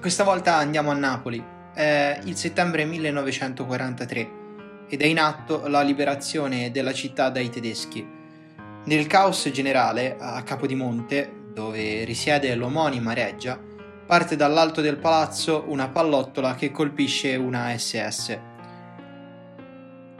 Questa volta andiamo a Napoli. È il settembre 1943 ed è in atto la liberazione della città dai tedeschi. Nel caos generale, a Capodimonte, dove risiede l'omonima reggia, parte dall'alto del palazzo una pallottola che colpisce una SS.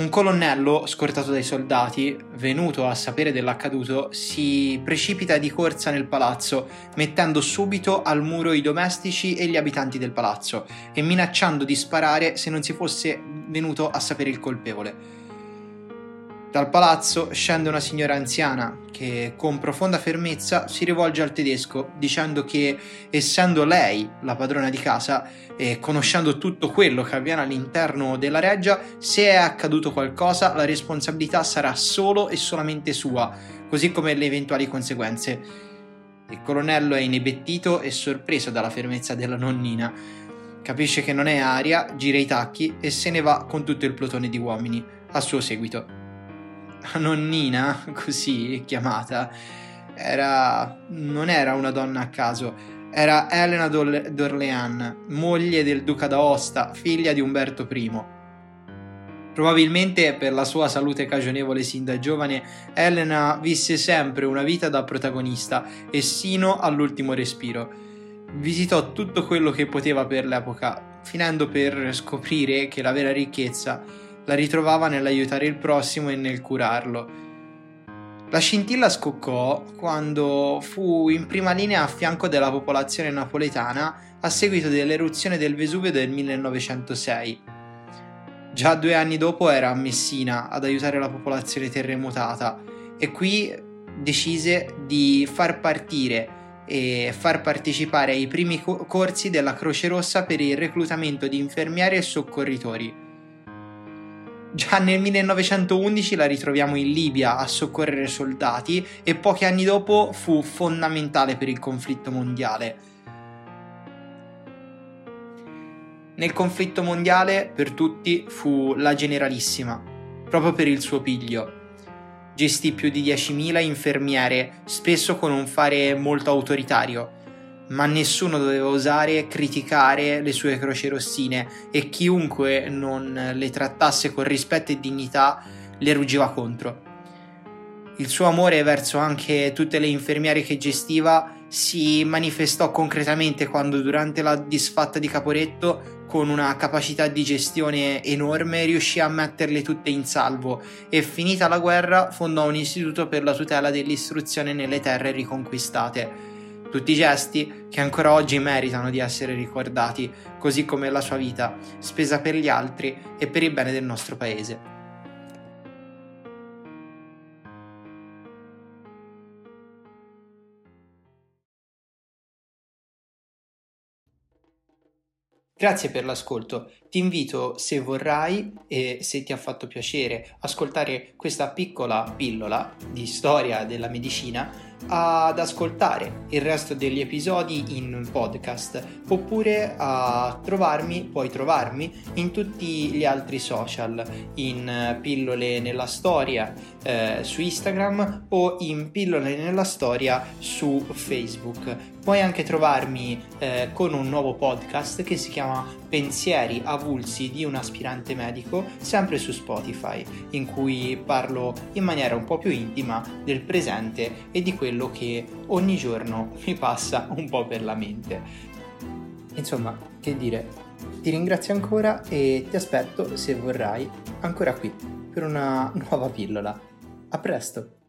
Un colonnello, scortato dai soldati, venuto a sapere dell'accaduto, si precipita di corsa nel palazzo, mettendo subito al muro i domestici e gli abitanti del palazzo e minacciando di sparare se non si fosse venuto a sapere il colpevole. Dal palazzo scende una signora anziana che con profonda fermezza si rivolge al tedesco dicendo che essendo lei la padrona di casa e conoscendo tutto quello che avviene all'interno della reggia, se è accaduto qualcosa la responsabilità sarà solo e solamente sua, così come le eventuali conseguenze. Il colonnello è inebettito e sorpreso dalla fermezza della nonnina. Capisce che non è aria, gira i tacchi e se ne va con tutto il plotone di uomini a suo seguito nonnina, così chiamata, era, non era una donna a caso, era Elena d'Orléans, moglie del duca d'Aosta, figlia di Umberto I. Probabilmente per la sua salute cagionevole sin da giovane, Elena visse sempre una vita da protagonista e sino all'ultimo respiro. Visitò tutto quello che poteva per l'epoca, finendo per scoprire che la vera ricchezza la ritrovava nell'aiutare il prossimo e nel curarlo. La scintilla scoccò quando fu in prima linea a fianco della popolazione napoletana a seguito dell'eruzione del Vesuvio del 1906. Già due anni dopo era a Messina ad aiutare la popolazione terremotata e qui decise di far partire e far partecipare ai primi corsi della Croce Rossa per il reclutamento di infermieri e soccorritori. Già nel 1911 la ritroviamo in Libia a soccorrere soldati e pochi anni dopo fu fondamentale per il conflitto mondiale. Nel conflitto mondiale per tutti fu la generalissima, proprio per il suo piglio. Gestì più di 10.000 infermiere, spesso con un fare molto autoritario ma nessuno doveva osare criticare le sue croci rossine e chiunque non le trattasse con rispetto e dignità le ruggiva contro. Il suo amore verso anche tutte le infermiere che gestiva si manifestò concretamente quando durante la disfatta di Caporetto, con una capacità di gestione enorme, riuscì a metterle tutte in salvo e finita la guerra fondò un istituto per la tutela dell'istruzione nelle terre riconquistate tutti gesti che ancora oggi meritano di essere ricordati, così come la sua vita, spesa per gli altri e per il bene del nostro paese. Grazie per l'ascolto. Ti invito, se vorrai e se ti ha fatto piacere, ascoltare questa piccola pillola di storia della medicina ad ascoltare il resto degli episodi in podcast oppure a trovarmi, puoi trovarmi in tutti gli altri social, in pillole nella storia eh, su Instagram o in pillole nella storia su Facebook. Puoi anche trovarmi eh, con un nuovo podcast che si chiama Pensieri avulsi di un aspirante medico, sempre su Spotify, in cui parlo in maniera un po' più intima del presente e di quello che ogni giorno mi passa un po' per la mente. Insomma, che dire, ti ringrazio ancora e ti aspetto, se vorrai, ancora qui per una nuova pillola. A presto!